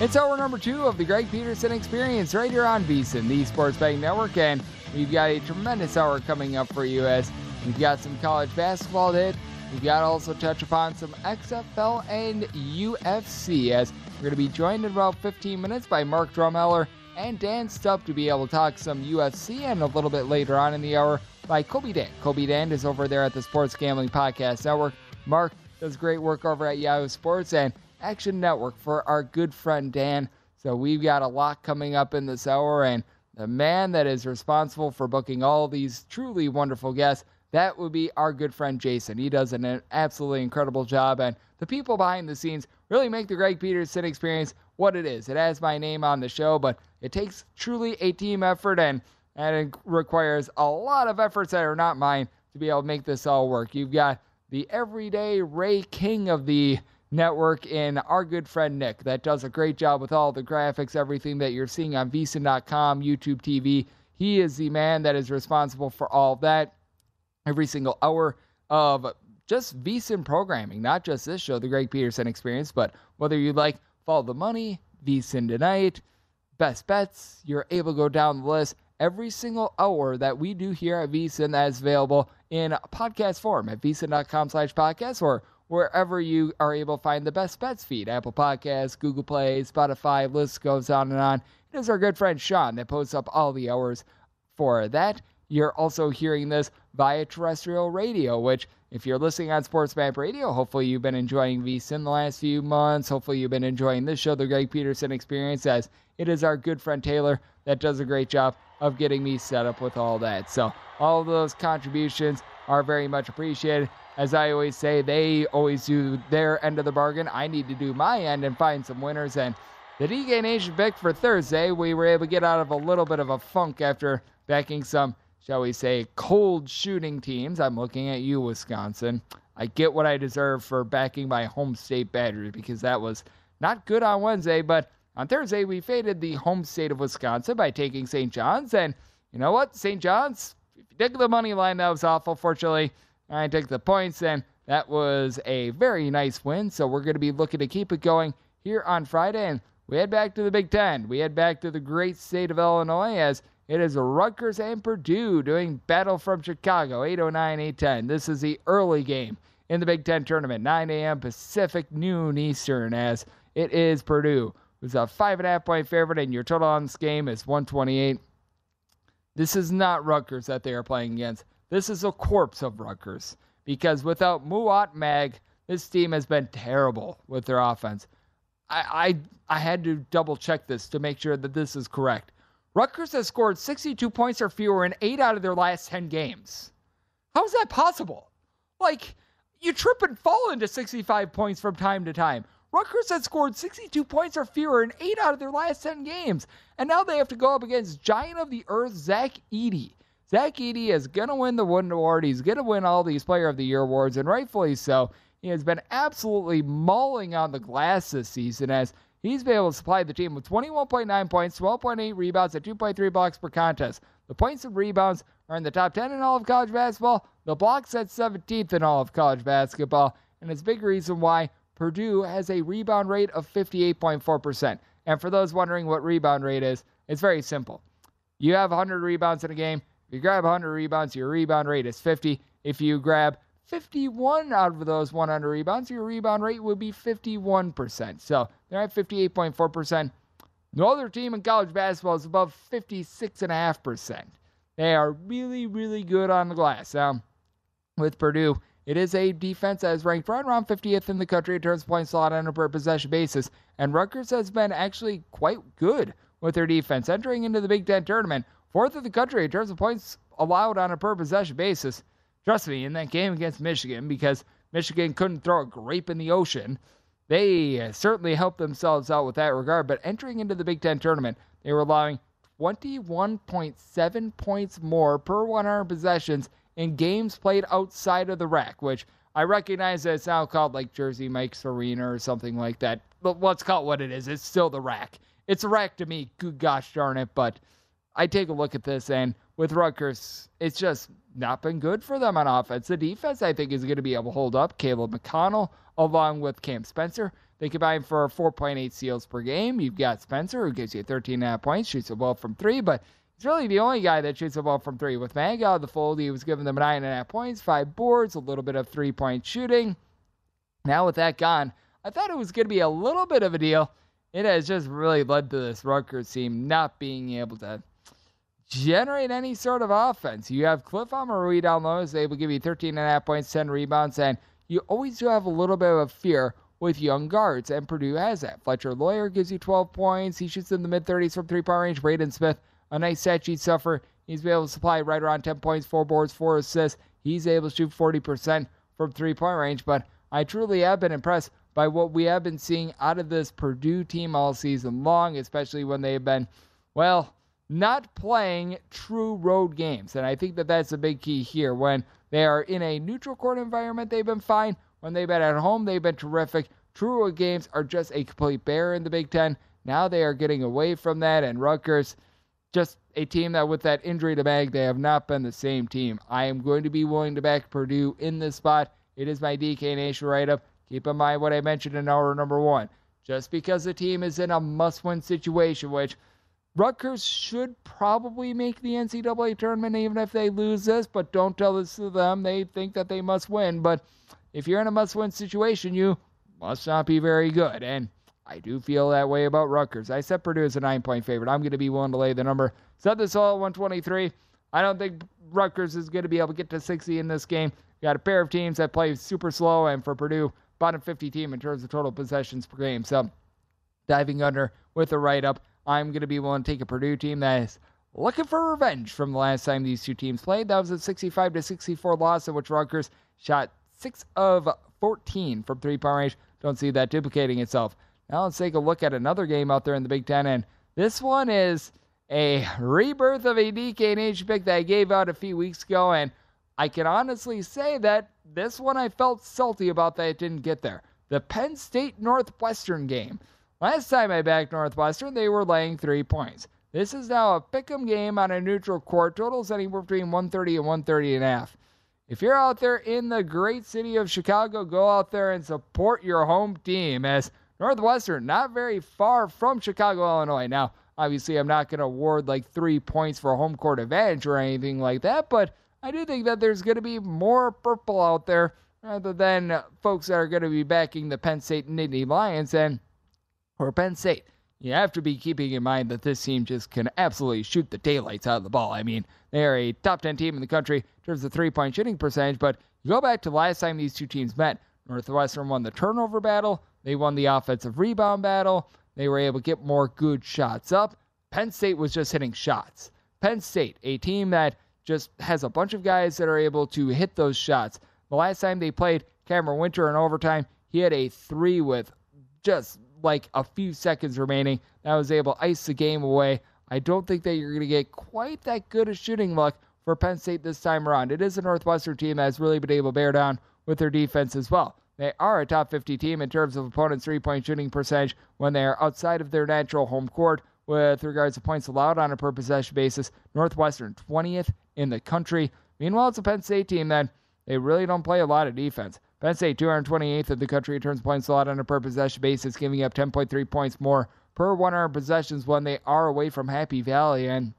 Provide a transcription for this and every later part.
It's hour number two of the Greg Peterson Experience right here on VSIN, the Sports Betting Network, and we've got a tremendous hour coming up for you as we've got some college basketball to hit, We've got to also touch upon some XFL and UFC as we're going to be joined in about 15 minutes by Mark Drumheller and Dan Stupp to be able to talk some UFC and a little bit later on in the hour by Colby Dant. Colby Dant is over there at the Sports Gambling Podcast Network. Mark does great work over at Yahoo Sports and Action Network for our good friend Dan. So we've got a lot coming up in this hour and the man that is responsible for booking all these truly wonderful guests that would be our good friend Jason. He does an absolutely incredible job, and the people behind the scenes really make the Greg Peterson experience what it is. It has my name on the show, but it takes truly a team effort, and, and it requires a lot of efforts that are not mine to be able to make this all work. You've got the everyday Ray King of the network and our good friend Nick that does a great job with all the graphics, everything that you're seeing on VSIN.com, YouTube TV. He is the man that is responsible for all that every single hour of just VSIN programming, not just this show, the Greg Peterson Experience, but whether you like Follow the Money, VSIN Tonight, Best Bets, you're able to go down the list. Every single hour that we do here at VSIN that is available in podcast form at VSIN.com slash podcast or wherever you are able to find the Best Bets feed, Apple Podcasts, Google Play, Spotify, list goes on and on. It is our good friend Sean that posts up all the hours for that. You're also hearing this via terrestrial radio, which, if you're listening on Sports Map Radio, hopefully you've been enjoying VSIN the last few months. Hopefully you've been enjoying this show, The Greg Peterson Experience, as it is our good friend Taylor that does a great job of getting me set up with all that. So, all those contributions are very much appreciated. As I always say, they always do their end of the bargain. I need to do my end and find some winners. And the DK Nation pick for Thursday, we were able to get out of a little bit of a funk after backing some shall we say, cold shooting teams. I'm looking at you, Wisconsin. I get what I deserve for backing my home state battery because that was not good on Wednesday, but on Thursday we faded the home state of Wisconsin by taking St. John's. And you know what? St. John's, take the money line, that was awful. Fortunately, I took the points, and that was a very nice win. So we're going to be looking to keep it going here on Friday. And we head back to the Big Ten. We head back to the great state of Illinois as It is Rutgers and Purdue doing battle from Chicago, 809, 810. This is the early game in the Big Ten tournament, 9 a.m. Pacific, noon Eastern, as it is Purdue, who's a five and a half point favorite, and your total on this game is 128. This is not Rutgers that they are playing against. This is a corpse of Rutgers because without Mawot Mag, this team has been terrible with their offense. I, I I had to double check this to make sure that this is correct. Rutgers has scored 62 points or fewer in eight out of their last 10 games. How is that possible? Like, you trip and fall into 65 points from time to time. Rutgers had scored 62 points or fewer in eight out of their last 10 games. And now they have to go up against Giant of the Earth, Zach Edey. Zach Edey is going to win the Wooden Award. He's going to win all these Player of the Year awards, and rightfully so. He has been absolutely mauling on the glass this season as he's been able to supply the team with 21.9 points, 12.8 rebounds, and 2.3 blocks per contest. The points and rebounds are in the top 10 in all of college basketball. The blocks at 17th in all of college basketball. And it's a big reason why Purdue has a rebound rate of 58.4%. And for those wondering what rebound rate is, it's very simple. You have 100 rebounds in a game. If you grab 100 rebounds, your rebound rate is 50. If you grab 51 out of those 100 rebounds, your rebound rate would be 51%. So they're at 58.4%. No other team in college basketball is above 56.5%. They are really, really good on the glass. Now, with Purdue, it is a defense that is ranked right around 50th in the country in terms of points allowed on a per possession basis. And Rutgers has been actually quite good with their defense entering into the Big Ten tournament. Fourth in the country in terms of points allowed on a per possession basis. Trust me, in that game against Michigan, because Michigan couldn't throw a grape in the ocean, they certainly helped themselves out with that regard. But entering into the Big Ten tournament, they were allowing 21.7 points more per 100 possessions in games played outside of the rack, which I recognize that it's now called like Jersey Mike's Arena or something like that. But let's call it what it is. It's still the rack. It's a rack to me. Good gosh darn it. But I take a look at this, and with Rutgers, it's just not been good for them on offense. The defense, I think, is going to be able to hold up. Caleb McConnell, along with Cam Spencer, they combine for 4.8 steals per game. You've got Spencer, who gives you 13.5 points, shoots a ball from three, but he's really the only guy that shoots a ball from three. With Mag out of the fold, he was giving them 9.5 points, five boards, a little bit of three point shooting. Now, with that gone, I thought it was going to be a little bit of a deal. It has just really led to this Rutgers team not being able to generate any sort of offense. You have Cliff Omoruyi down low, is able to give you 13.5 points, 10 rebounds, and you always do have a little bit of a fear with young guards, and Purdue has that. Fletcher Loyer gives you 12 points. He shoots in the mid 30s from three point range. Braden Smith, a nice set sheet suffer. He's been able to supply right around 10 points, four boards, four assists. He's able to shoot 40% from three point range, but I truly have been impressed by what we have been seeing out of this Purdue team all season long, especially when they've been, well, not playing true road games. And I think that that's a big key here. When they are in a neutral court environment, they've been fine. When they've been at home, they've been terrific. True road games are just a complete bear in the Big Ten. Now they are getting away from that, and Rutgers, just a team that with that injury to Mag, they have not been the same team. I am going to be willing to back Purdue in this spot. It is my DK Nation write up. Keep in mind what I mentioned in hour number one. Just because the team is in a must win situation, which Rutgers should probably make the NCAA tournament even if they lose this, but don't tell this to them. They think that they must win. But if you're in a must win situation, you must not be very good. And I do feel that way about Rutgers. I set Purdue as a nine point favorite. I'm going to be willing to lay the number. Set this all at 123. I don't think Rutgers is going to be able to get to 60 in this game. You got a pair of teams that play super slow, and for Purdue, bottom 50 team in terms of total possessions per game. So diving under with a write up. I'm going to be willing to take a Purdue team that is looking for revenge from the last time these two teams played. That was a 65 to 64 loss in which Rutgers shot six of 14 from three point range. Don't see that duplicating itself. Now let's take a look at another game out there in the Big Ten, and this one is a rebirth of a DK Nation pick that I gave out a few weeks ago, and I can honestly say that this one I felt salty about that it didn't get there. The Penn State Northwestern game. Last time I backed Northwestern, they were laying three points. This is now a pick'em game on a neutral court. Totals anywhere between 130 and 130 and a half. If you're out there in the great city of Chicago, go out there and support your home team as Northwestern, not very far from Chicago, Illinois. Now, Obviously, I'm not going to award like three points for home court advantage or anything like that, but I do think that there's going to be more purple out there rather than folks that are going to be backing the Penn State Nittany Lions. And or Penn State, you have to be keeping in mind that this team just can absolutely shoot the daylights out of the ball. I mean, they are a top 10 team in the country in terms of three point shooting percentage, but you go back to last time these two teams met, Northwestern won the turnover battle, they won the offensive rebound battle, they were able to get more good shots up. Penn State was just hitting shots. Penn State, a team that just has a bunch of guys that are able to hit those shots. The last time they played Camren Wynter in overtime, he had a three with just like a few seconds remaining. That was able to ice the game away. I don't think that you're going to get quite that good a shooting luck for Penn State this time around. It is a Northwestern team that has really been able to bear down with their defense as well. They are a top 50 team in terms of opponents' three point shooting percentage when they are outside of their natural home court with regards to points allowed on a per possession basis. Northwestern 20th in the country. Meanwhile, it's a Penn State team that they really don't play a lot of defense. Penn State 228th in the country in terms of points allowed on a per possession basis, giving up 10.3 points more per 100 possessions when they are away from Happy Valley. And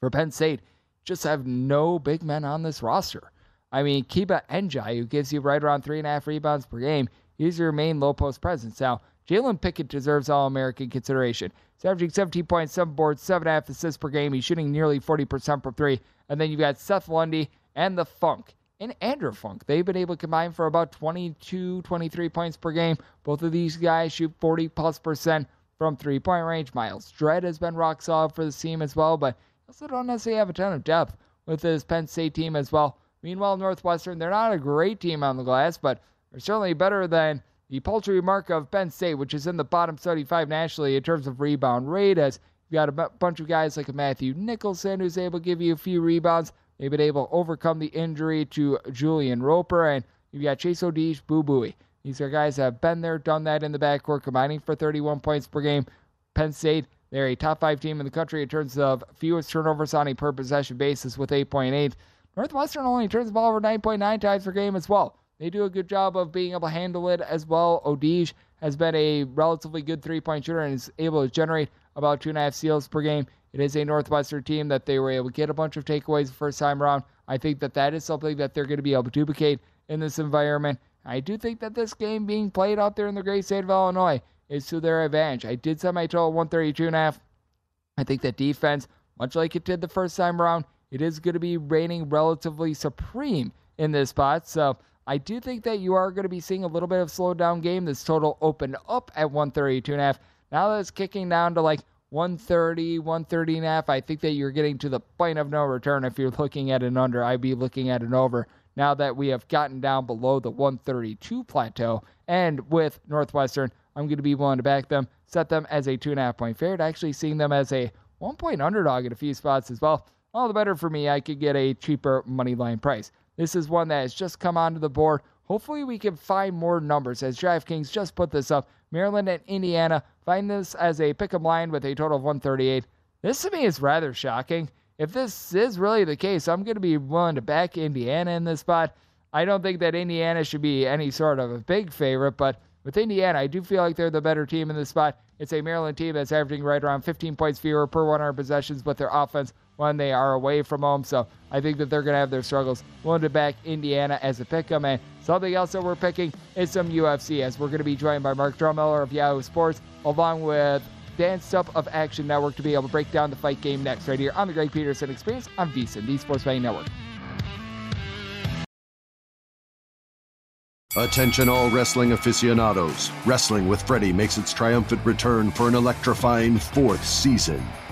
for Penn State, just have no big men on this roster. I mean, Kebba Njie, who gives you right around three and a half rebounds per game, he's your main low post presence. Now, Jalen Pickett deserves All American consideration. He's averaging 17.7 boards, 7.5 assists per game. He's shooting nearly 40% from three. And then you've got Seth Lundy and the Funk and Andrew Funk. They've been able to combine for about 22, 23 points per game. Both of these guys shoot 40 plus percent from three point range. Myles Dread has been rock solid for the team as well, but also don't necessarily have a ton of depth with this Penn State team as well. Meanwhile, Northwestern, they're not a great team on the glass, but they're certainly better than the paltry mark of Penn State, which is in the bottom 35 nationally in terms of rebound rate, as you got a bunch of guys like Matthew Nicholson who's able to give you a few rebounds. They've been able to overcome the injury to Julian Roper, and you've got Chase Audige, Boo Buie. These are guys that have been there, done that in the backcourt, combining for 31 points per game. Penn State, they're a top five team in the country in terms of fewest turnovers on a per possession basis with 8.8. Northwestern only turns the ball over 9.9 times per game as well. They do a good job of being able to handle it as well. Audige has been a relatively good three point shooter and is able to generate about two and a half steals per game. It is a Northwestern team that they were able to get a bunch of takeaways the first time around. I think that that is something that they're going to be able to duplicate in this environment. I do think that this game being played out there in the great state of Illinois is to their advantage. I did set my total 132 and a half. I think that defense, much like it did the first time around, it is going to be reigning relatively supreme in this spot. So I do think that you are going to be seeing a little bit of slowdown game. This total opened up at 132 and a half. Now that it's kicking down to like 130, 130 and a half. I think that you're getting to the point of no return if you're looking at an under. I'd be looking at an over now that we have gotten down below the 132 plateau. And with Northwestern, I'm going to be willing to back them, set them as a two and a half point favorite, actually seeing them as a one point underdog in a few spots as well. All the better for me. I could get a cheaper money line price. This is one that has just come onto the board. Hopefully, we can find more numbers as DraftKings just put this up. Maryland and Indiana find this as a pick 'em line with a total of 138. This to me is rather shocking. If this is really the case, I'm going to be willing to back Indiana in this spot. I don't think that Indiana should be any sort of a big favorite, but with Indiana, I do feel like they're the better team in this spot. It's a Maryland team that's averaging right around 15 points fewer per 100 possessions, but their offense when they are away from home. So I think that they're going to have their struggles. Willing to back Indiana as a pick 'em. And something else that we're picking is some UFC, as we're going to be joined by Mark Drummeller of Yahoo Sports, along with Dan Stupp of Action Network to be able to break down the fight game next, right here on the Greg Peterson Experience on VSiN, the Sports Betting Network. Attention all wrestling aficionados. Wrestling with Freddie makes its triumphant return for an electrifying fourth season.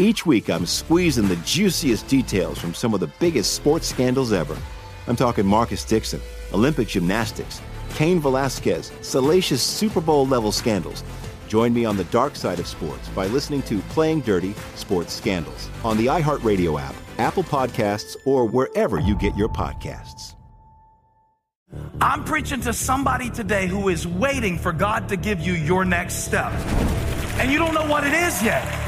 Each week, I'm squeezing the juiciest details from some of the biggest sports scandals ever. I'm talking Marcus Dixon, Olympic gymnastics, Cain Velasquez, salacious Super Bowl level scandals. Join me on the dark side of sports by listening to Playing Dirty Sports Scandals on the iHeartRadio app, Apple Podcasts, or wherever you get your podcasts. I'm preaching to somebody today who is waiting for God to give you your next step. And you don't know what it is yet.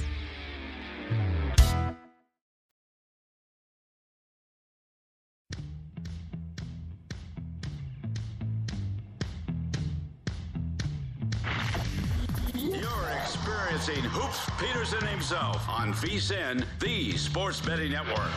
Hoops Peterson himself on VSIN, the Sports Betting Network.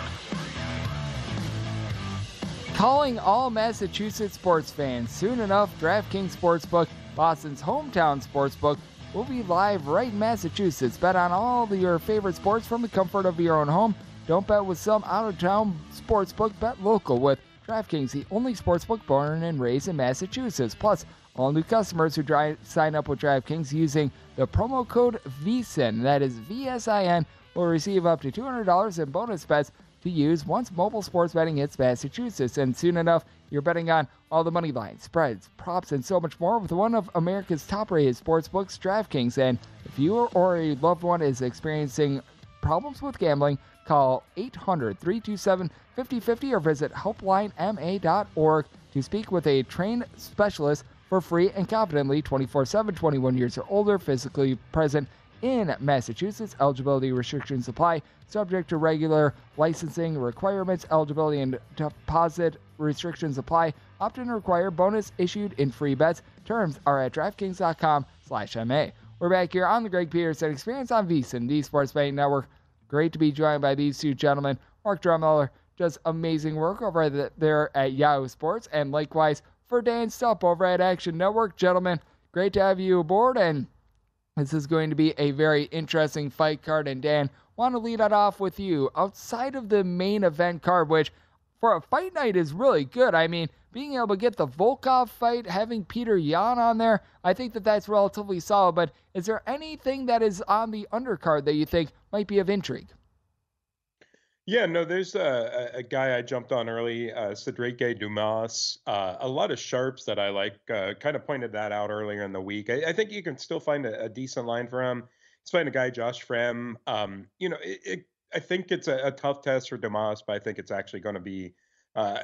Calling all Massachusetts sports fans. Soon enough, DraftKings Sportsbook, Boston's hometown sportsbook, will be live right in Massachusetts. Bet on all your favorite sports from the comfort of your own home. Don't bet with some out of town sportsbook, bet local with DraftKings, the only sportsbook born and raised in Massachusetts. Plus, all new customers who dry, sign up with DraftKings using the promo code VSIN, that is VSIN, will receive up to $200 in bonus bets to use once mobile sports betting hits Massachusetts. And soon enough, you're betting on all the money lines, spreads, props, and so much more with one of America's top rated sports books, DraftKings. And if you or a loved one is experiencing problems with gambling, call 800 327 5050 or visit helplinema.org to speak with a trained specialist for free and confidently 24 7, 21 years or older, physically present in Massachusetts. Eligibility restrictions apply, subject to regular licensing requirements. Eligibility and deposit restrictions apply. Often require bonus issued in free bets. Terms are at DraftKings.com slash MA. We're back here on the Greg Peterson Experience on VSIN, the Sports Betting Network. Great to be joined by these two gentlemen. Mark Drummeller does amazing work over there at Yahoo Sports, and likewise for Dan Stupp over at Action Network. Gentlemen, great to have you aboard, and this is going to be a very interesting fight card. And Dan, want to lead it off with you. Outside of the main event card, which for a fight night is really good. I mean, being able to get the Volkov fight, having Peter Yan on there, I think that that's relatively solid. But is there anything that is on the undercard that you think might be of intrigue? Yeah, no, there's a, a guy I jumped on early, uh, Sedriques Dumas. Uh, a lot of sharps that I like. Uh, kind of pointed that out earlier in the week. I, I think you can still find a, a, decent line for him. He's fighting a guy, Josh Fremd. Um, you know, it, it, I think it's a, a, tough test for Dumas, but I think it's actually going to be uh,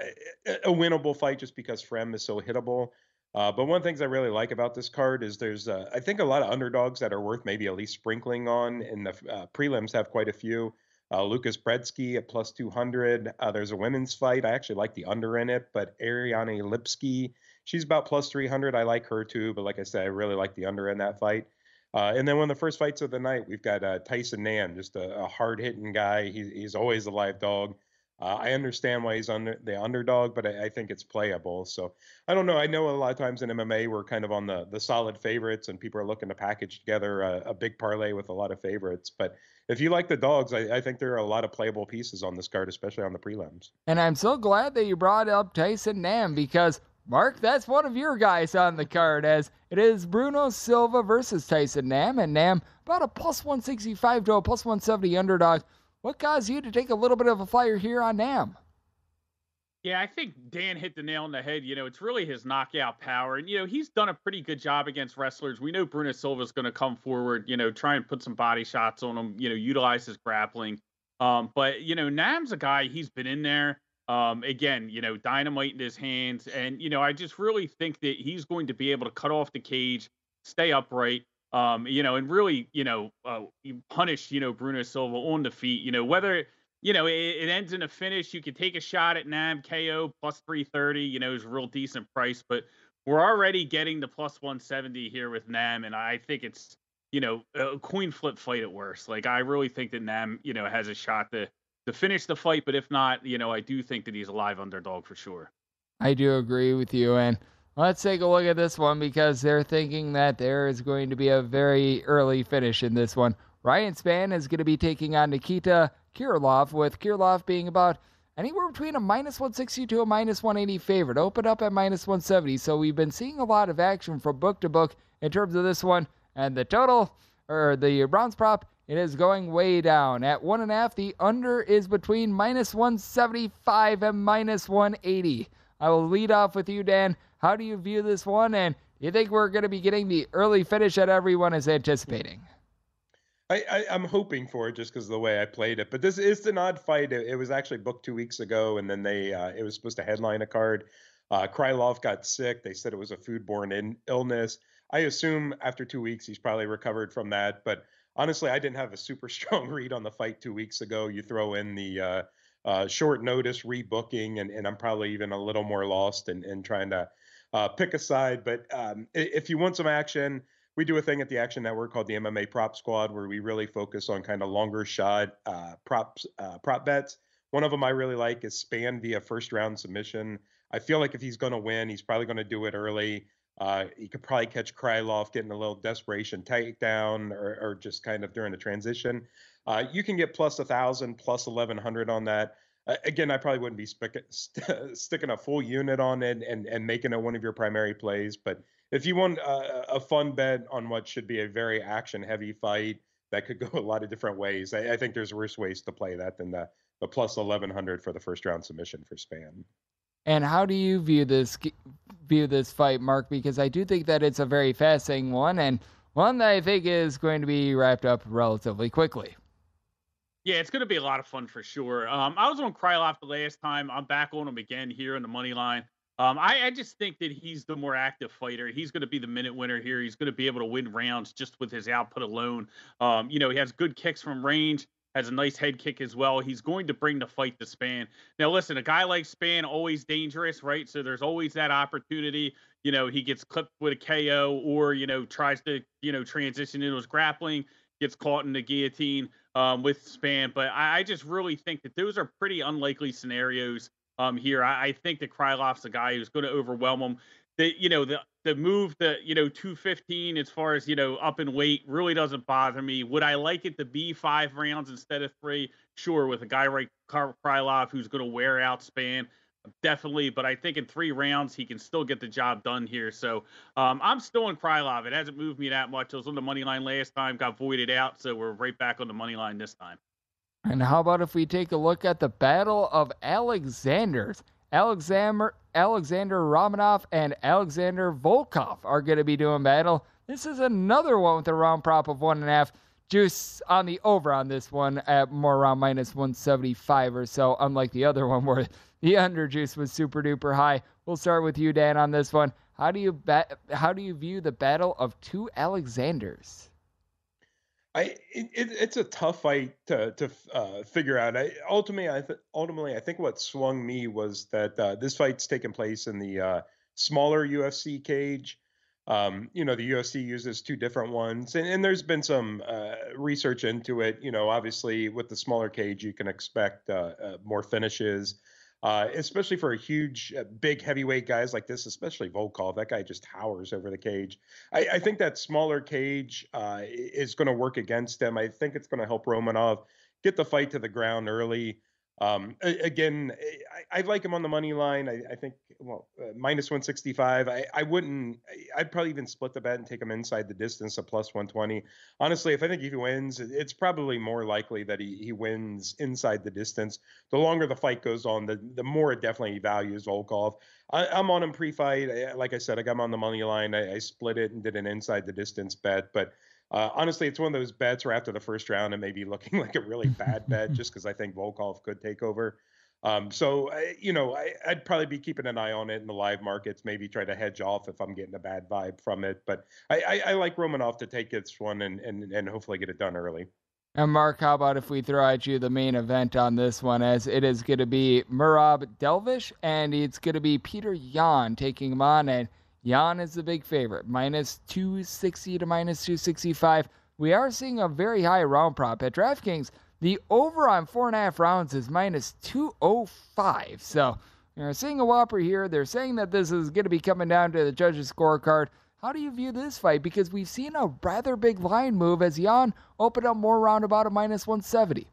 a winnable fight just because Fremd is so hittable. Uh, but one of the things I really like about this card is there's, uh, I think, a lot of underdogs that are worth maybe at least sprinkling on. And the prelims have quite a few. Uh, Lucas Brzeski at plus 200. Uh, there's a women's fight. I actually like the under in it, but Ariane Lipski, she's about plus 300. I like her too, but like I said, I really like the under in that fight. Uh, and then one of the first fights of the night, we've got uh, Tyson Nam, just a, a hard hitting guy. He, he's always a live dog. Uh, I understand why he's under the underdog, but I, I, think it's playable. So I don't know. I know a lot of times in MMA we're kind of on the the solid favorites, and people are looking to package together a, a big parlay with a lot of favorites. But if you like the dogs, I, I, think there are a lot of playable pieces on this card, especially on the prelims. And I'm so glad that you brought up Tyson Nam because Mark, that's one of your guys on the card, as it is Bruno Silva versus Tyson Nam, and Nam about a plus 165 to a plus 170 underdog. What caused you to take a little bit of a flyer here on Nam? Yeah, I think Dan hit the nail on the head. You know, it's really his knockout power. And, you know, he's done a pretty good job against wrestlers. We know Bruno Silva's going to come forward, you know, try and put some body shots on him, you know, utilize his grappling. Um, but, you know, Nam's a guy, he's been in there. Um, again, you know, dynamite in his hands. And, you know, I just really think that he's going to be able to cut off the cage, stay upright, um, you know, and really, you know, uh, punish, you know, Bruno Silva on the feet. You know, whether you know it, it, ends in a finish, you could take a shot at Nam KO plus three thirty. You know, is a real decent price, but we're already getting the plus one seventy here with Nam, and I think it's you know a coin flip fight at worst. Like I really think that Nam, you know, has a shot to to finish the fight, but if not, you know, I do think that he's a live underdog for sure. I do agree with you, and Let's take a look at this one because they're thinking that there is going to be a very early finish in this one. Ryan Spann is going to be taking on Nikita Krylov, with Kirilov being about anywhere between a minus 160 to a minus 180 favorite. Open up at minus 170. So we've been seeing a lot of action from book to book in terms of this one. And the total, or the bronze prop, it is going way down. At one and a half, the under is between minus 175 and minus 180. I will lead off with you, Dan. How do you view this one? And do you think we're going to be getting the early finish that everyone is anticipating? I, am hoping for it just because of the way I played it. But this is an odd fight. It, it was actually booked two weeks ago, and then they uh, it was supposed to headline a card. Uh, Krylov got sick. They said it was a foodborne in, illness. I assume after two weeks he's probably recovered from that. But honestly, I didn't have a super strong read on the fight two weeks ago. You throw in the uh, uh, short notice rebooking, and, and I'm probably even a little more lost in, in trying to uh, pick a side. But um, if you want some action, we do a thing at the Action Network called the MMA Prop Squad, where we really focus on kind of longer shot uh, props, uh, prop bets. One of them I really like is Spann via first round submission. I feel like if he's going to win, he's probably going to do it early. Uh, he could probably catch Krylov getting a little desperation takedown or, or just kind of during the transition. Uh, you can get plus a thousand, plus eleven hundred on that again, I probably wouldn't be st- sticking a full unit on it and, and making it one of your primary plays. But if you want a, a fun bet on what should be a very action heavy fight that could go a lot of different ways, I, I think there's worse ways to play that than the, the plus 1100 for the first round submission for Spann. And how do you view this view this fight, Mark? Because I do think that it's a very fascinating one and one that I think is going to be wrapped up relatively quickly. Yeah, it's going to be a lot of fun for sure. Um, I was on Krylov the last time. I'm back on him again here in the money line. Um, I, I, just think that he's the more active fighter. He's going to be the minute winner here. He's going to be able to win rounds just with his output alone. Um, you know, he has good kicks from range, has a nice head kick as well. He's going to bring the fight to Spann. Now, listen, a guy like Spann always dangerous, right? So there's always that opportunity. You know, he gets clipped with a KO or you know tries to you know transition into his grappling, gets caught in the guillotine um, with Spann, But I, I, just really think that those are pretty unlikely scenarios um, here. I, I, think that Krylov's a guy who's going to overwhelm him. The you know the the move the you know 215 as far as you know up in weight really doesn't bother me. Would I like it to be five rounds instead of three? Sure, with a guy like Krylov who's going to wear out Spann definitely. But I think in three rounds he can still get the job done here. So um, I'm still in Krylov. It hasn't moved me that much. I was on the money line last time, got voided out, so we're right back on the money line this time. And how about if we take a look at the Battle of Alexanders? Alexander Alexander Romanov and Alexander Volkov are going to be doing battle. This is another one with a round prop of one and a half. Juice on the over on this one at more around minus 175 or so, unlike the other one where the under juice was super duper high. We'll start with you, Dan, on this one. How do you bet? How do you view the battle of two Alexanders? I it, it's a tough fight to to uh, figure out. I ultimately I th- ultimately I think what swung me was that uh, this fight's taking place in the uh, smaller UFC cage. Um, you know, the UFC uses two different ones, and, and there's been some uh, research into it. You know, obviously with the smaller cage, you can expect uh, uh, more finishes uh, especially for a huge, uh, big heavyweight guys like this, especially Volkov. That guy just towers over the cage. I, I think that smaller cage uh, is going to work against him. I think it's going to help Romanov get the fight to the ground early. Um, again, I, I, like him on the money line. I, I think, well, uh, minus 165. I, I wouldn't, I'd probably even split the bet and take him inside the distance of plus 120. Honestly, if I think he wins, it's probably more likely that he, he wins inside the distance. The longer the fight goes on, the, the more it definitely values Volkov. I, am on him pre fight. Like I said, I got him on the money line. I, I split it and did an inside the distance bet. But uh, honestly, it's one of those bets where after the first round, it may be looking like a really bad bet just because I think Volkov could take over. Um, so, I, you know, I, would probably be keeping an eye on it in the live markets, maybe try to hedge off if I'm getting a bad vibe from it. But I, I, I like Romanov to take this one and, and, and hopefully get it done early. And Mark, how about if we throw at you the main event on this one, as it is going to be Merab Delvish and it's going to be Peter Yan taking him on. And Yan is the big favorite, minus 260 to minus 265. We are seeing a very high round prop at DraftKings. The over on four and a half rounds is minus 205. So you're seeing a whopper here. They're saying that this is going to be coming down to the judges' scorecard. How do you view this fight? Because we've seen a rather big line move as Yan opened up more roundabout a minus 170.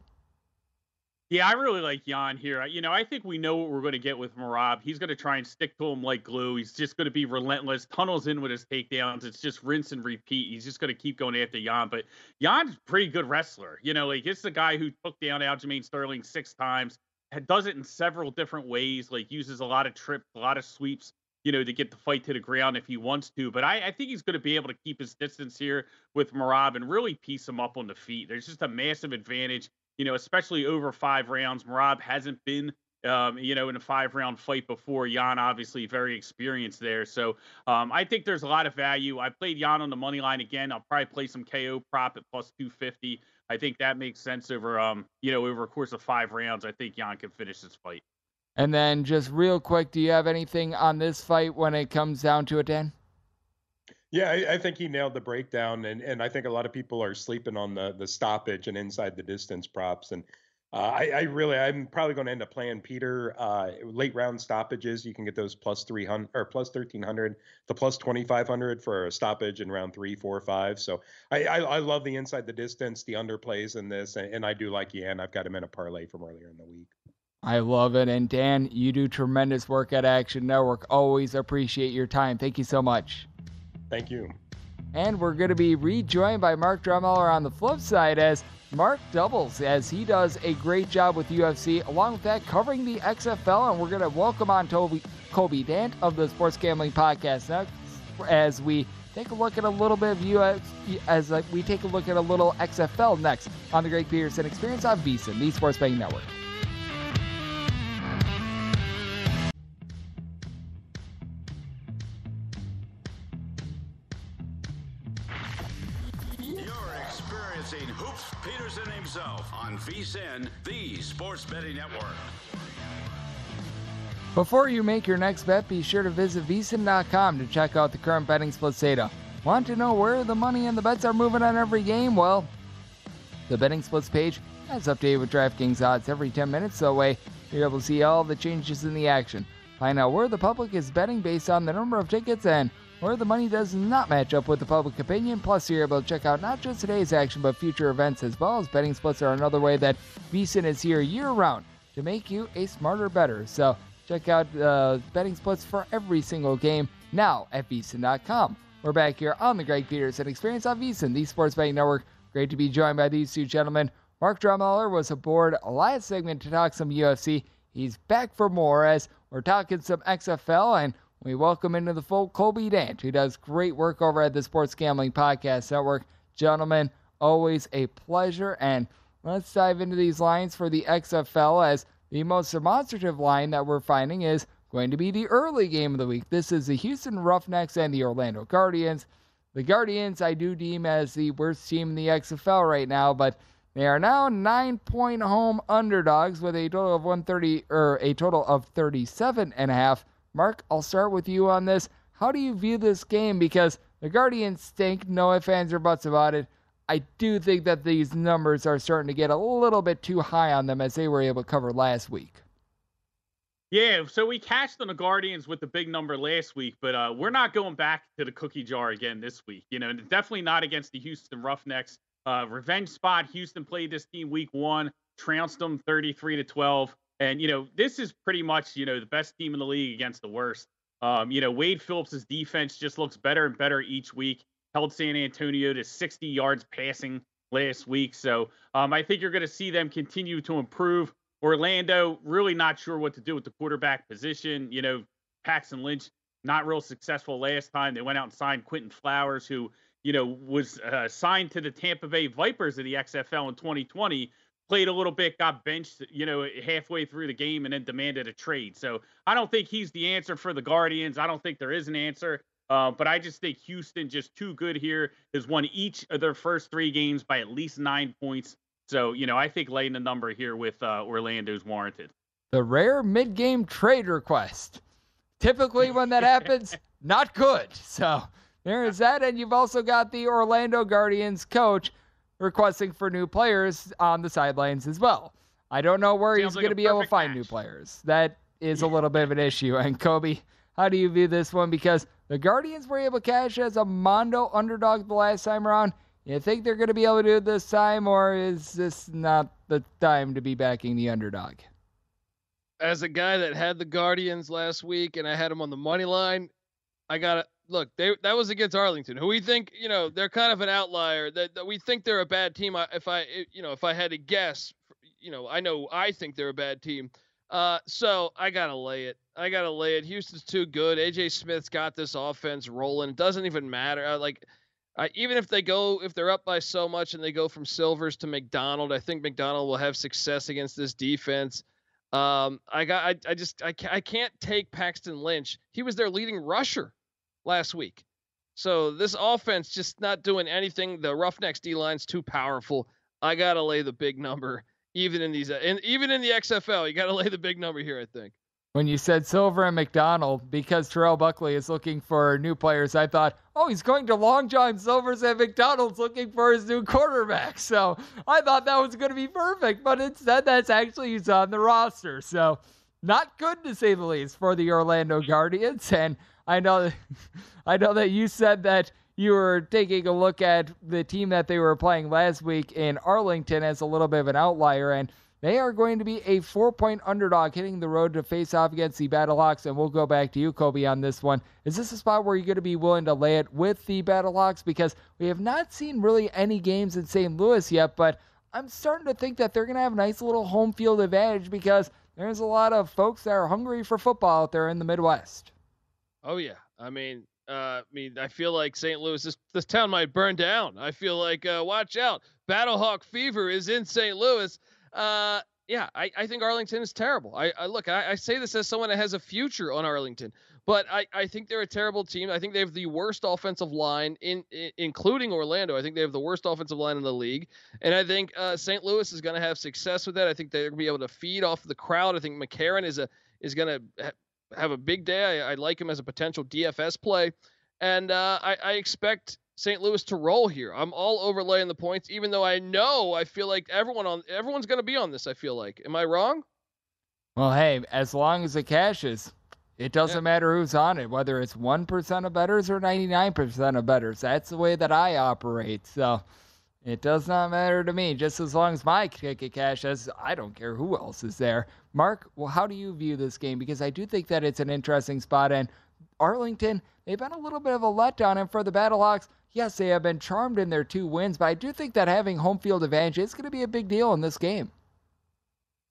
Yeah, I really like Yan here. You know, I think we know what we're going to get with Merab. He's going to try and stick to him like glue. He's just going to be relentless, tunnels in with his takedowns. It's just rinse and repeat. He's just going to keep going after Yan. But Yan's a pretty good wrestler. You know, like it's the guy who took down Aljamain Sterling six times, does it in several different ways, like uses a lot of trips, a lot of sweeps, you know, to get the fight to the ground if he wants to. But I, I think he's going to be able to keep his distance here with Merab and really piece him up on the feet. There's just a massive advantage you know, especially over five rounds. Merab hasn't been, um, you know, in a five round fight before. Yan, obviously, very experienced there. So um, I think there's a lot of value. I played Yan on the money line again. I'll probably play some KO prop at plus 250. I think that makes sense over, um, you know, over a course of five rounds. I think Yan can finish this fight. And then, just real quick, do you have anything on this fight when it comes down to it, Dan? Yeah, I, I, think he nailed the breakdown, and, and I think a lot of people are sleeping on the the stoppage and inside the distance props. And uh, I, I, really, I'm probably going to end up playing Peter uh, late round stoppages. You can get those plus three hundred or plus thirteen hundred, the plus twenty five hundred for a stoppage in round three, four, five. So I, I, I love the inside the distance, the underplays in this, and, and I do like Yan. I've got him in a parlay from earlier in the week. I love it. And Dan, you do tremendous work at Action Network. Always appreciate your time. Thank you so much. Thank you. And we're going to be rejoined by Mark Drummeller on the flip side as Mark doubles as he does a great job with UFC, along with that, covering the XFL. And we're going to welcome on Toby, Colby Dant of the Sports Gambling Podcast next as we take a look at a little bit of UFC, as uh, we take a look at a little XFL next on the Greg Peterson Experience on VSiN, the Sports Betting Network. VSiN, the Sports Betting Network. Before you make your next bet, be sure to visit VSiN.com to check out the current betting splits data. Want to know where the money and the bets are moving on every game? Well, the betting splits page has updated with DraftKings odds every 10 minutes, so way you're able to see all the changes in the action. Find out where the public is betting based on the number of tickets and where the money does not match up with the public opinion. Plus, you're able to check out not just today's action, but future events as well as betting splits are another way that VSiN is here year round to make you a smarter better. So, check out uh, betting splits for every single game now at VSiN.com. We're back here on the Greg Peterson Experience on VSiN, the Sports Betting Network. Great to be joined by these two gentlemen. Mark Drummeller was aboard last segment to talk some UFC. He's back for more as we're talking some XFL, and we welcome into the fold Colby Dant, who does great work over at the Sports Gambling Podcast Network. Gentlemen, always a pleasure. And let's dive into these lines for the XFL as the most demonstrative line that we're finding is going to be the early game of the week. This is the Houston Roughnecks and the Orlando Guardians. The Guardians, I do deem as the worst team in the XFL right now, but they are now nine point home underdogs with a total of 130 or a total of 37 and a half. Mark, I'll start with you on this. How do you view this game? Because the Guardians stink, no fans or buts about it. I do think that these numbers are starting to get a little bit too high on them as they were able to cover last week. Yeah, so we cashed on the Guardians with the big number last week, but uh, we're not going back to the cookie jar again this week. You know, definitely not against the Houston Roughnecks. Uh, revenge spot. Houston played this team week one, trounced them 33 to 12. And, you know, this is pretty much, you know, the best team in the league against the worst. Um, you know, Wade Phillips' defense just looks better and better each week. Held San Antonio to 60 yards passing last week. So um, I think you're going to see them continue to improve. Orlando, really not sure what to do with the quarterback position. You know, Paxton Lynch, not real successful last time. They went out and signed Quinton Flowers, who, you know, was uh, signed to the Tampa Bay Vipers of the XFL in 2020, played a little bit, got benched, you know, halfway through the game and then demanded a trade. So I don't think he's the answer for the Guardians. I don't think there is an answer. Uh, but I just think Houston just too good here has won each of their first three games by at least nine points. So, you know, I think laying the number here with uh, Orlando is warranted. The rare mid game trade request. Typically, when that happens, not good. So there is that. And you've also got the Orlando Guardians coach requesting for new players on the sidelines as well. I don't know where Sounds he's like going to be able to find match. new players. That is a little bit of an issue. And Colby, how do you view this one? Because the Guardians were able to cash as a Mondo underdog the last time around. You think they're going to be able to do it this time, or is this not the time to be backing the underdog? As a guy that had the Guardians last week and I had them on the money line, I got look. They that was against Arlington, who we think you know they're kind of an outlier. That, that we think they're a bad team. If I you know if I had to guess, you know I know I think they're a bad team. Uh, so I gotta lay it. I gotta lay it. Houston's too good. AJ Smith's got this offense rolling. It doesn't even matter. Uh, like I, even if they go, if they're up by so much and they go from Silvers to McDonald, I think McDonald will have success against this defense. Um, I got, I, I just, I, I can't take Paxton Lynch. He was their leading rusher last week. So this offense just not doing anything. The Roughnecks D line's too powerful. I gotta lay the big number, even in these, and even in the XFL, you gotta lay the big number here. I think when you said Silver and McDonald, because Terrell Buckley is looking for new players, I thought, oh, he's going to Long John Silver's and McDonald's looking for his new quarterback. So I thought that was going to be perfect, but instead that's actually he's on the roster. So not good to say the least for the Orlando Guardians. And I know, I know that you said that you were taking a look at the team that they were playing last week in Arlington as a little bit of an outlier and they are going to be a four point underdog hitting the road to face off against the Battlehawks. And we'll go back to you, Colby, on this one. Is this a spot where you're going to be willing to lay it with the Battlehawks? Because we have not seen really any games in St. Louis yet, but I'm starting to think that they're going to have a nice little home field advantage because there's a lot of folks that are hungry for football out there in the Midwest. Oh, yeah. I mean, uh, I mean, I feel like St. Louis, this, this town might burn down. I feel like, uh, watch out. Battlehawk fever is in St. Louis. Uh, yeah, I, I think Arlington is terrible. I, I look, I, I, say this as someone that has a future on Arlington, but I, I think they're a terrible team. I think they have the worst offensive line in, in including Orlando. I think they have the worst offensive line in the league, and I think uh, St. Louis is going to have success with that. I think they're going to be able to feed off the crowd. I think McCarron is a is going to have a big day. I, I, like him as a potential DFS play, and uh, I, I expect St. Louis to roll here. I'm all overlaying the points, even though I know I feel like everyone on everyone's going to be on this. I feel like. Am I wrong? Well, hey, as long as it cashes, it doesn't yeah. matter who's on it, whether it's one percent of betters or ninety nine percent of betters. That's the way that I operate. So it does not matter to me. Just as long as my ticket cashes, I don't care who else is there. Mark, well, how do you view this game? Because I do think that it's an interesting spot, and Arlington, they've been a little bit of a letdown. And for the Battlehawks, yes, they have been charmed in their two wins, but I do think that having home field advantage is going to be a big deal in this game.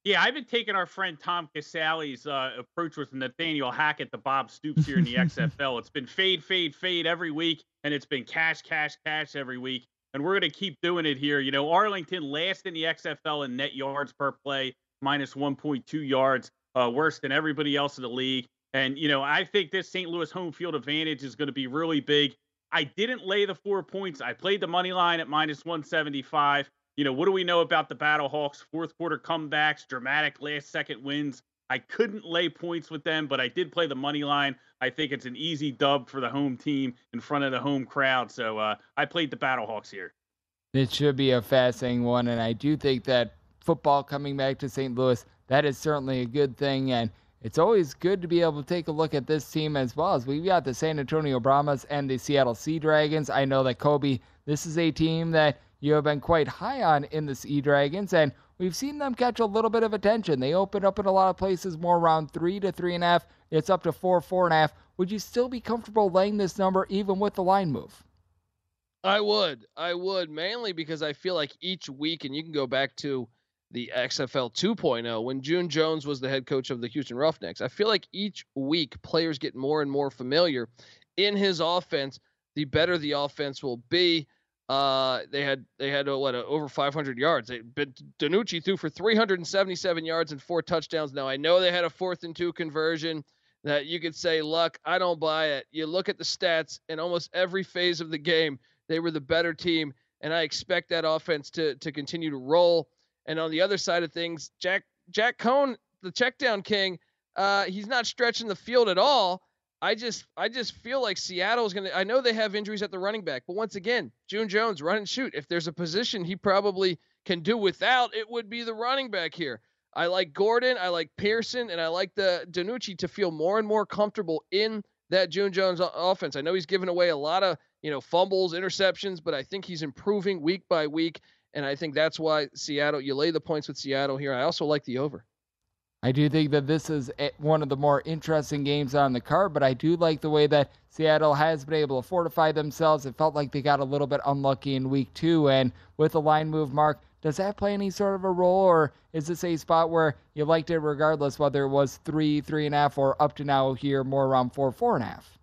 Yeah, I've been taking our friend Tom Casale's uh, approach with Nathaniel Hackett, the Bob Stoops here in the XFL. It's been fade, fade, fade every week, and it's been cash, cash, cash every week. And we're going to keep doing it here. You know, Arlington last in the XFL in net yards per play, minus 1.2 yards, uh, worse than everybody else in the league. And, you know, I think this St. Louis home field advantage is going to be really big. I didn't lay the four points. I played the money line at minus 175 you know, what do we know about the Battle Hawks? Fourth quarter comebacks, dramatic last second wins. I couldn't lay points with them, but I did play the money line. I think it's an easy dub for the home team in front of the home crowd. So uh, I played the Battle Hawks here. It should be a fascinating one, and I do think that football coming back to St. Louis, that is certainly a good thing. And it's always good to be able to take a look at this team as well as we've got the San Antonio Brahmas and the Seattle Sea Dragons. I know that Kobe, this is a team that you have been quite high on in the Sea Dragons, and we've seen them catch a little bit of attention. They open up in a lot of places more around three to three and a half. It's up to four, four and a half. Would you still be comfortable laying this number even with the line move? I would. I would mainly because I feel like each week, and you can go back to the XFL 2.0 when June Jones was the head coach of the Houston Roughnecks. I feel like each week players get more and more familiar in his offense. The better the offense will be. Uh, they had they had uh, what uh, over 500 yards. They, DiNucci threw for 377 yards and four touchdowns. Now I know they had a fourth and two conversion that you could say luck. I don't buy it. You look at the stats in almost every phase of the game, they were the better team, and I expect that offense to to continue to roll. And on the other side of things, Jack Jack Coan, the checkdown king, uh, he's not stretching the field at all. I just I just feel like Seattle's gonna. I know they have injuries at the running back, but once again, June Jones run and shoot. If there's a position he probably can do without, it would be the running back here. I like Gordon, I like Pearson, and I like the DiNucci to feel more and more comfortable in that June Jones offense. I know he's given away a lot of you know fumbles, interceptions, but I think he's improving week by week, and I think that's why Seattle. You lay the points with Seattle here. I also like the over. I do think that this is one of the more interesting games on the card, but I do like the way that Seattle has been able to fortify themselves. It felt like they got a little bit unlucky in week two, and with the line move, Mark, does that play any sort of a role, or is this a spot where you liked it regardless whether it was three, three and a half, or up to now here more around four, four and a half?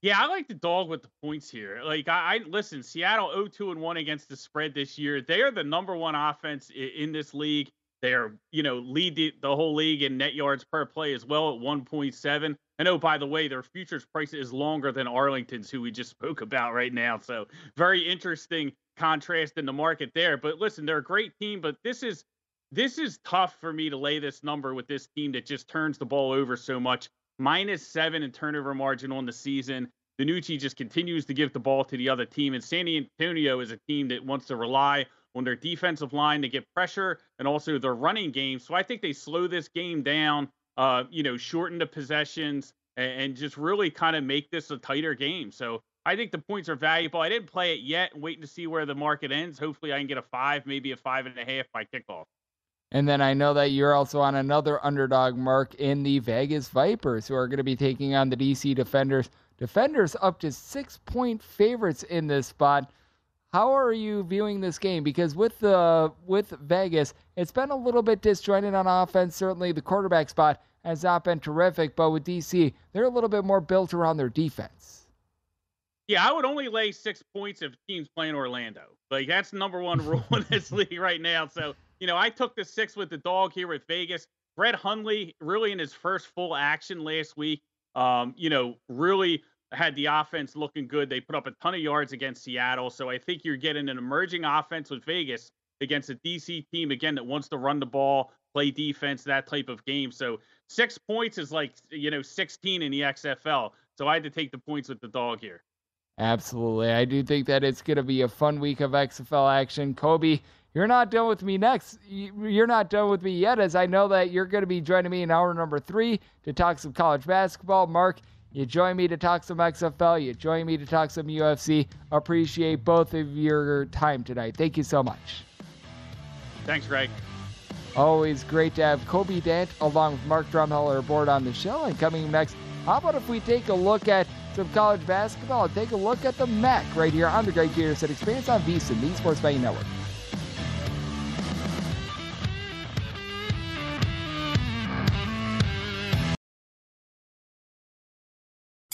Yeah, I like the dog with the points here. Like I, I listen, Seattle 0-2 and 1 against the spread this year. They are the number one offense in, in this league. They're, you know, lead the, the whole league in net yards per play as well at 1.7. And oh, by the way, their futures price is longer than Arlington's, who we just spoke about right now. So very interesting contrast in the market there. But listen, they're a great team, but this is this is tough for me to lay this number with this team that just turns the ball over so much. Minus seven in turnover margin on the season. DiNucci just continues to give the ball to the other team. And San Antonio is a team that wants to rely on their defensive line to get pressure and also their running game. So I think they slow this game down, uh, you know, shorten the possessions and, and just really kind of make this a tighter game. So I think the points are valuable. I didn't play it yet, waiting to see where the market ends. Hopefully, I can get a five, maybe a five and a half by kickoff. And then I know that you're also on another underdog mark in the Vegas Vipers, who are going to be taking on the DC Defenders. Defenders up to six point favorites in this spot. How are you viewing this game? Because with the with Vegas, it's been a little bit disjointed on offense. Certainly, the quarterback spot has not been terrific, but with DC, they're a little bit more built around their defense. Yeah, I would only lay six points if teams playing Orlando. Like that's number one rule in this league right now. So you know, I took the six with the dog here with Vegas. Brett Hundley really in his first full action last week. Um, you know, really had the offense looking good. They put up a ton of yards against Seattle. So I think you're getting an emerging offense with Vegas against a DC team, again, that wants to run the ball, play defense, that type of game. So six points is like, you know, 16 in the XFL. So I had to take the points with the dog here. Absolutely. I do think that it's going to be a fun week of XFL action. Colby, you're not done with me next. You're not done with me yet, as I know that you're going to be joining me in hour number three to talk some college basketball. Mark, you join me to talk some XFL. You join me to talk some UFC. Appreciate both of your time tonight. Thank you so much. Thanks, Greg. Always great to have Colby Dant along with Mark Drumheller aboard on the show. And coming next, how about if we take a look at some college basketball and take a look at the MAC right here on the Greg Peterson Experience on VSiN, the Sports Betting Network.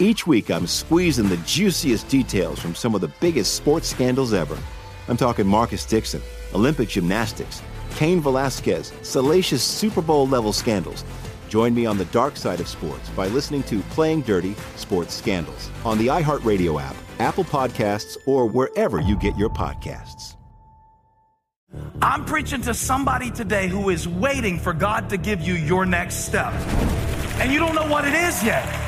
Each week, I'm squeezing the juiciest details from some of the biggest sports scandals ever. I'm talking Marcus Dixon, Olympic gymnastics, Cain Velasquez, salacious Super Bowl level scandals. Join me on the dark side of sports by listening to Playing Dirty Sports Scandals on the iHeartRadio app, Apple Podcasts, or wherever you get your podcasts. I'm preaching to somebody today who is waiting for God to give you your next step. And you don't know what it is yet.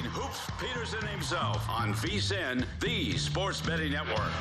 Hoops Peterson himself on VSIN, the Sports Betting Network.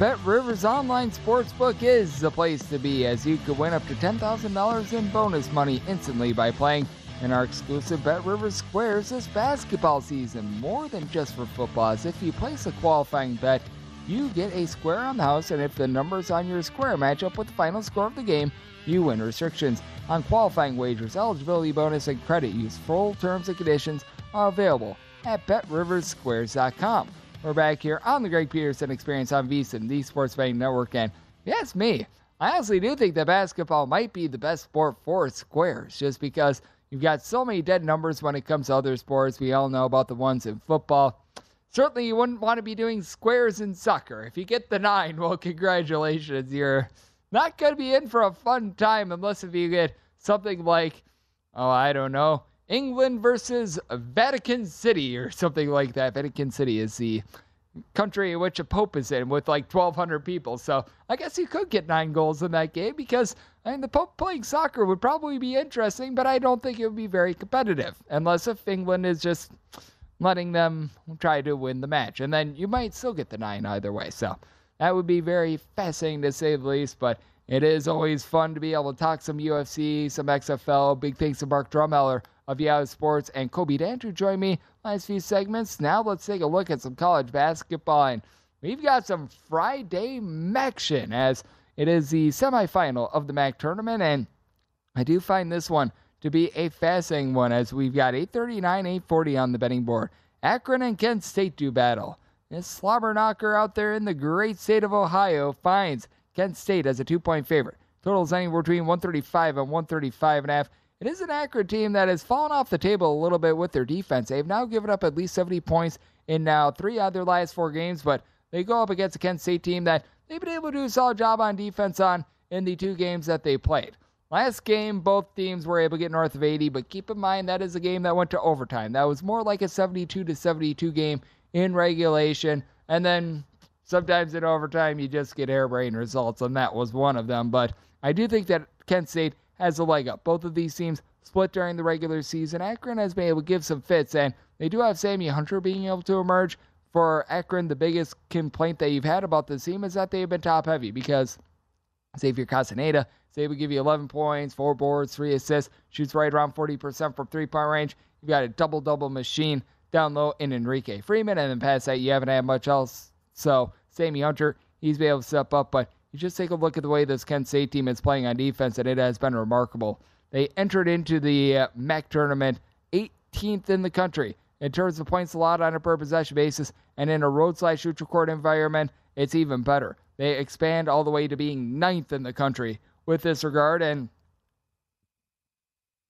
Bet Rivers Online Sportsbook is the place to be as you could win up to $10,000 in bonus money instantly by playing in our exclusive Bet Rivers Squares this basketball season. More than just for football, as if you place a qualifying bet, you get a square on the house, and if the numbers on your square match up with the final score of the game, you win. Restrictions on qualifying wagers, eligibility bonus, and credit use. Full terms and conditions are available at BetRiversSquares.com. We're back here on the Greg Peterson Experience on VSiN, the Sports Betting Network, and yes, me. I honestly do think that basketball might be the best sport for squares, just because you've got so many dead numbers when it comes to other sports. We all know about the ones in football. Certainly, you wouldn't want to be doing squares in soccer. If you get the nine, well, congratulations. You're not going to be in for a fun time unless if you get something like, oh, I don't know, England versus Vatican City or something like that. Vatican City is the country in which a pope is in with like 1,200 people. So I guess you could get nine goals in that game because I mean, the Pope playing soccer would probably be interesting, but I don't think it would be very competitive unless if England is just letting them try to win the match. And then you might still get the nine either way. So that would be very fascinating to say the least. But it is always fun to be able to talk some UFC, some XFL. Big thanks to Mark Drumheller of Yahoo Sports and Colby Dant who joined me last few segments. Now let's take a look at some college basketball. And we've got some Friday action as it is the semifinal of the MAC tournament. And I do find this one to be a fascinating one as we've got 839, 840 on the betting board. Akron and Kent State do battle. This slobber knocker out there in the great state of Ohio finds Kent State as a two point favorite. Totals anywhere between 135 and 135 and a half. It is an Akron team that has fallen off the table a little bit with their defense. They've now given up at least 70 points in now three out of their last four games, but they go up against a Kent State team that they've been able to do a solid job on defense on in the two games that they played. Last game, both teams were able to get north of 80, but keep in mind that is a game that went to overtime. That was more like a 72 to 72 game in regulation, and then sometimes in overtime you just get airbrain results, and that was one of them. But I do think that Kent State has a leg up. Both of these teams split during the regular season. Akron has been able to give some fits, and they do have Sammy Hunter being able to emerge. For Akron, the biggest complaint that you've had about this team is that they've been top heavy because Xavier Castaneda is able to give you 11 points, four boards, three assists, shoots right around 40% from three point range. You've got a double double machine down low in Enrique Freeman, and then past that, you haven't had much else. So, Sammy Hunter, he's been able to step up, but you just take a look at the way this Kent State team is playing on defense, and it has been remarkable. They entered into the uh, MAC tournament 18th in the country in terms of points allowed on a per possession basis, and in a road slide shoot record environment, it's even better. They expand all the way to being ninth in the country with this regard, and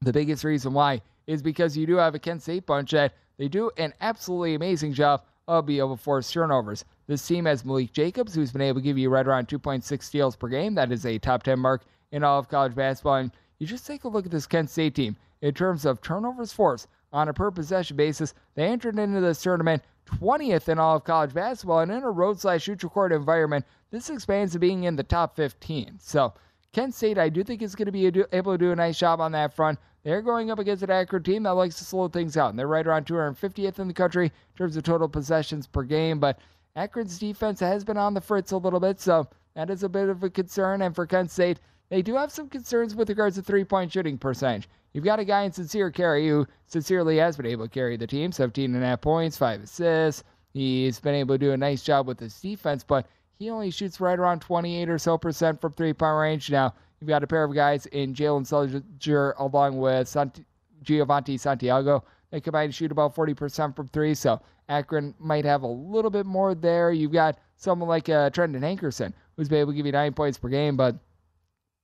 the biggest reason why is because you do have a Kent State bunch that they do an absolutely amazing job of being able to force turnovers. This team has Malik Jacobs, who's been able to give you right around 2.6 steals per game. That is a top 10 mark in all of college basketball. And you just take a look at this Kent State team in terms of turnovers forced on a per possession basis. They entered into this tournament 20th in all of college basketball, and in a road slash shoot record environment, this expands to being in the top 15. So, Kent State, I do think, is going to be able to do a nice job on that front. They're going up against an Akron team that likes to slow things out, and they're right around 250th in the country in terms of total possessions per game. But Akron's defense has been on the fritz a little bit, so that is a bit of a concern. And for Kent State, they do have some concerns with regards to three point shooting percentage. You've got a guy in Sincere Carry who sincerely has been able to carry the team 17 and a half points, five assists. He's been able to do a nice job with his defense, but he only shoots right around 28 or so percent from three point range. Now, you've got a pair of guys in Jalen Sullinger along with Sant- Giovanni Santiago. They combine to shoot about 40% from three, so Akron might have a little bit more there. You've got someone like uh, Trendon Hankerson, who's been able to give you nine points per game, but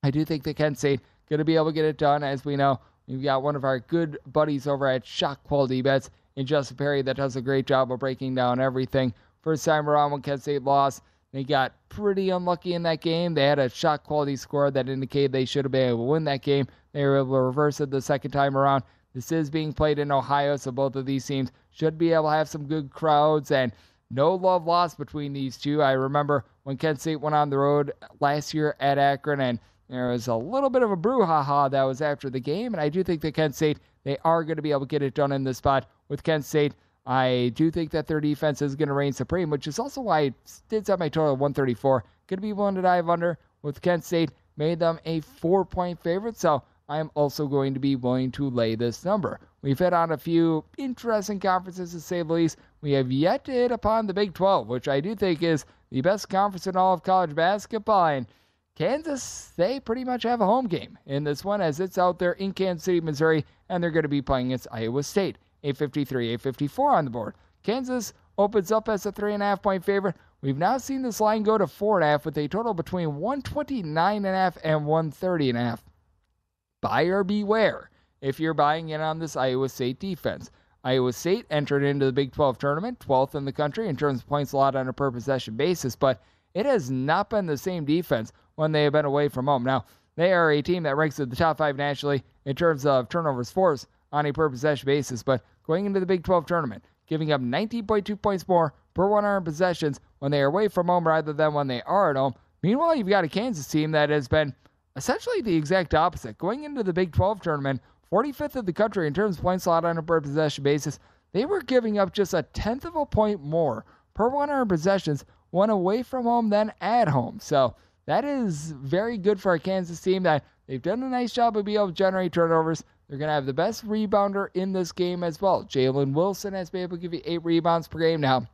I do think that Kent State going to be able to get it done. As we know, we've got one of our good buddies over at Shot Quality Bets in Justin Perry that does a great job of breaking down everything. First time around when Kent State lost, they got pretty unlucky in that game. They had a shot quality score that indicated they should have been able to win that game. They were able to reverse it the second time around. This is being played in Ohio, so both of these teams should be able to have some good crowds and no love lost between these two. I remember when Kent State went on the road last year at Akron and there was a little bit of a brouhaha that was after the game, and I do think that Kent State, they are going to be able to get it done in this spot with Kent State. I do think that their defense is going to reign supreme, which is also why I did set my total at 134. Going to be willing to dive under with Kent State, made them a four point favorite, so I am also going to be willing to lay this number. We've hit on a few interesting conferences to say the least. We have yet to hit upon the Big 12, which I do think is the best conference in all of college basketball. And Kansas, they pretty much have a home game in this one as it's out there in Kansas City, Missouri, and they're going to be playing against Iowa State. 853, 854 on the board. Kansas opens up as a three and a half point favorite. We've now seen this line go to four and a half with a total between 129 and a half and 130 and a half. Buyer beware if you're buying in on this Iowa State defense. Iowa State entered into the Big 12 tournament, 12th in the country in terms of points allowed on a per possession basis, but it has not been the same defense when they have been away from home. Now, they are a team that ranks at the top five nationally in terms of turnovers forced on a per possession basis, but going into the Big 12 tournament, giving up 19.2 points more per 100 possessions when they are away from home rather than when they are at home. Meanwhile, you've got a Kansas team that has been essentially the exact opposite. Going into the Big 12 tournament, 45th of the country in terms of points allowed on a per possession basis, they were giving up just a tenth of a point more per 100 possessions when away from home than at home. So that is very good for a Kansas team that they've done a nice job of being able to generate turnovers. They're going to have the best rebounder in this game as well. Jalen Wilson has been able to give you eight rebounds per game. Now,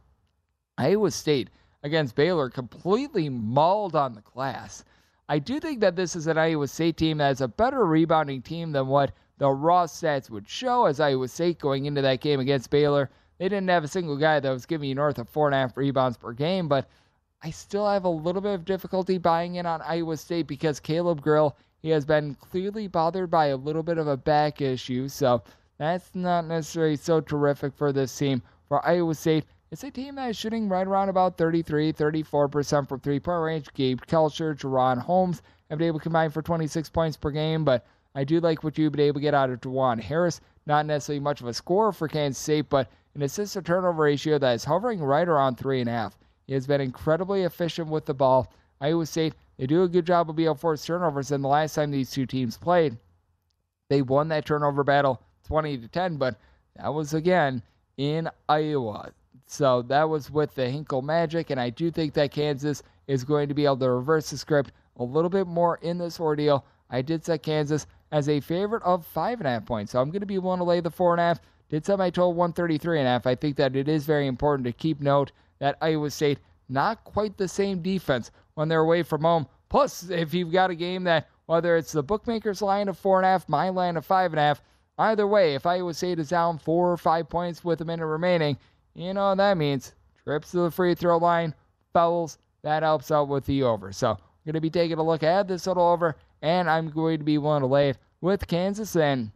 Iowa State against Baylor completely mauled on the glass. I do think that this is an Iowa State team that is a better rebounding team than what the raw stats would show as Iowa State going into that game against Baylor. They didn't have a single guy that was giving you north of four and a half rebounds per game, but I still have a little bit of difficulty buying in on Iowa State because Caleb Grill, he has been clearly bothered by a little bit of a back issue. So that's not necessarily so terrific for this team. For Iowa State, it's a team that is shooting right around about 33, 34% from three point range. Gabe Kalscheur, Jaren Holmes have been able to combine for 26 points per game, but I do like what you've been able to get out of Dajuan Harris. Not necessarily much of a score for Kansas State, but an assist to turnover ratio that is hovering right around three and a half. He has been incredibly efficient with the ball. Iowa State, they do a good job of being able to force turnovers. And the last time these two teams played, they won that turnover battle 20 to 10, but that was again in Iowa. So that was with the Hilton Magic, and I do think that Kansas is going to be able to reverse the script a little bit more in this ordeal. I did set Kansas as a favorite of five and a half points, so I'm going to be willing to lay the four and a half. Did set my total 133 and a half. I think that it is very important to keep note that Iowa State not quite the same defense when they're away from home. Plus, if you've got a game that whether it's the bookmakers line of four and a half, my line of five and a half, either way, if Iowa State is down four or five points with a minute remaining, you know what that means. Trips to the free throw line, fouls, that helps out with the over. So I'm going to be taking a look at this total over, and I'm going to be willing to lay it with Kansas. And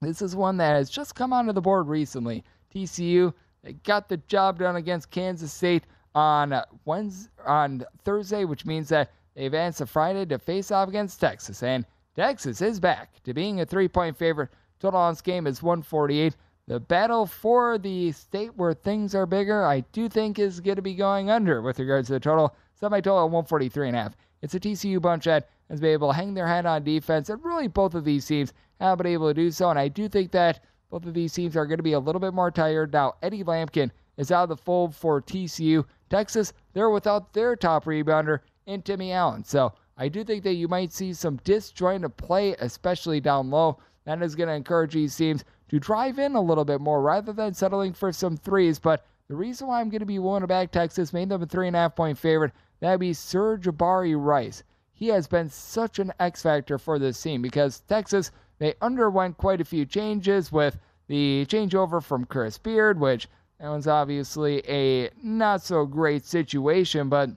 this is one that has just come onto the board recently. TCU they got the job done against Kansas State on Wednesday, on Thursday, which means that they advance to Friday to face off against Texas. And Texas is back to being a three-point favorite. Total on this game is 148. The battle for the state where things are bigger, I do think, is going to be going under with regards to the total. Semi total at 143 and a half. It's a TCU bunch that has been able to hang their head on defense, and really both of these teams have been able to do so. And I do think that both of these teams are going to be a little bit more tired. Now, Eddie Lampkin is out of the fold for TCU. Texas, they're without their top rebounder in Timmy Allen. So I do think that you might see some disjointed play, especially down low. That is going to encourage these teams to drive in a little bit more rather than settling for some threes. But the reason why I'm going to be willing to back Texas, made them a three and a half point favorite, that would be Sir'Jabari Rice. He has been such an X factor for this team because Texas they underwent quite a few changes with the changeover from Chris Beard, which that was obviously a not so great situation, but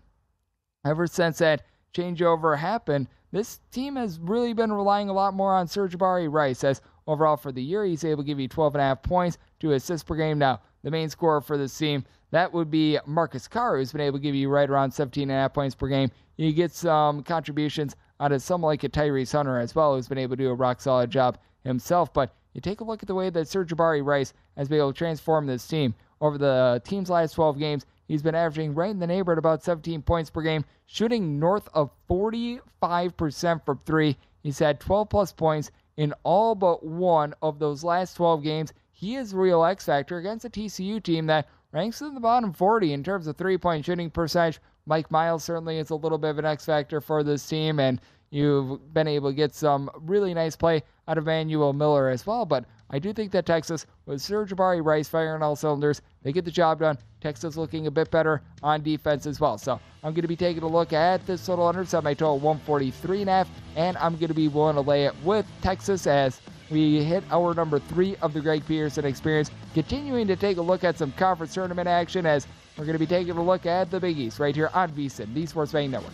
ever since that changeover happened, this team has really been relying a lot more on Sir'Jabari Rice as overall for the year he's able to give you 12 and a half points, two assists per game. Now, the main scorer for this team, that would be Marcus Carr, who's been able to give you right around 17 and a half points per game. You get some contributions out of someone like a Tyrese Hunter as well, who's been able to do a rock solid job himself. But you take a look at the way that Serge Sir'Jabari Rice has been able to transform this team over the team's last 12 games. He's been averaging right in the neighborhood about 17 points per game, shooting north of 45% from three. He's had 12 plus points in all but one of those last 12 games. He is real X factor against a TCU team that ranks in the bottom 40 in terms of three point shooting percentage. Mike Miles certainly is a little bit of an X factor for this team, and you've been able to get some really nice play out of Emanuel Miller as well. But I do think that Texas, with Sir'Jabari Rice firing all cylinders, they get the job done. Texas looking a bit better on defense as well. So I'm going to be taking a look at this total under semi total 143 and a half, and I'm going to be willing to lay it with Texas as we hit our number three of the Greg Peterson experience. Continuing to take a look at some conference tournament action as we're going to be taking a look at the Big East right here on VSIN, the Sports Betting Network.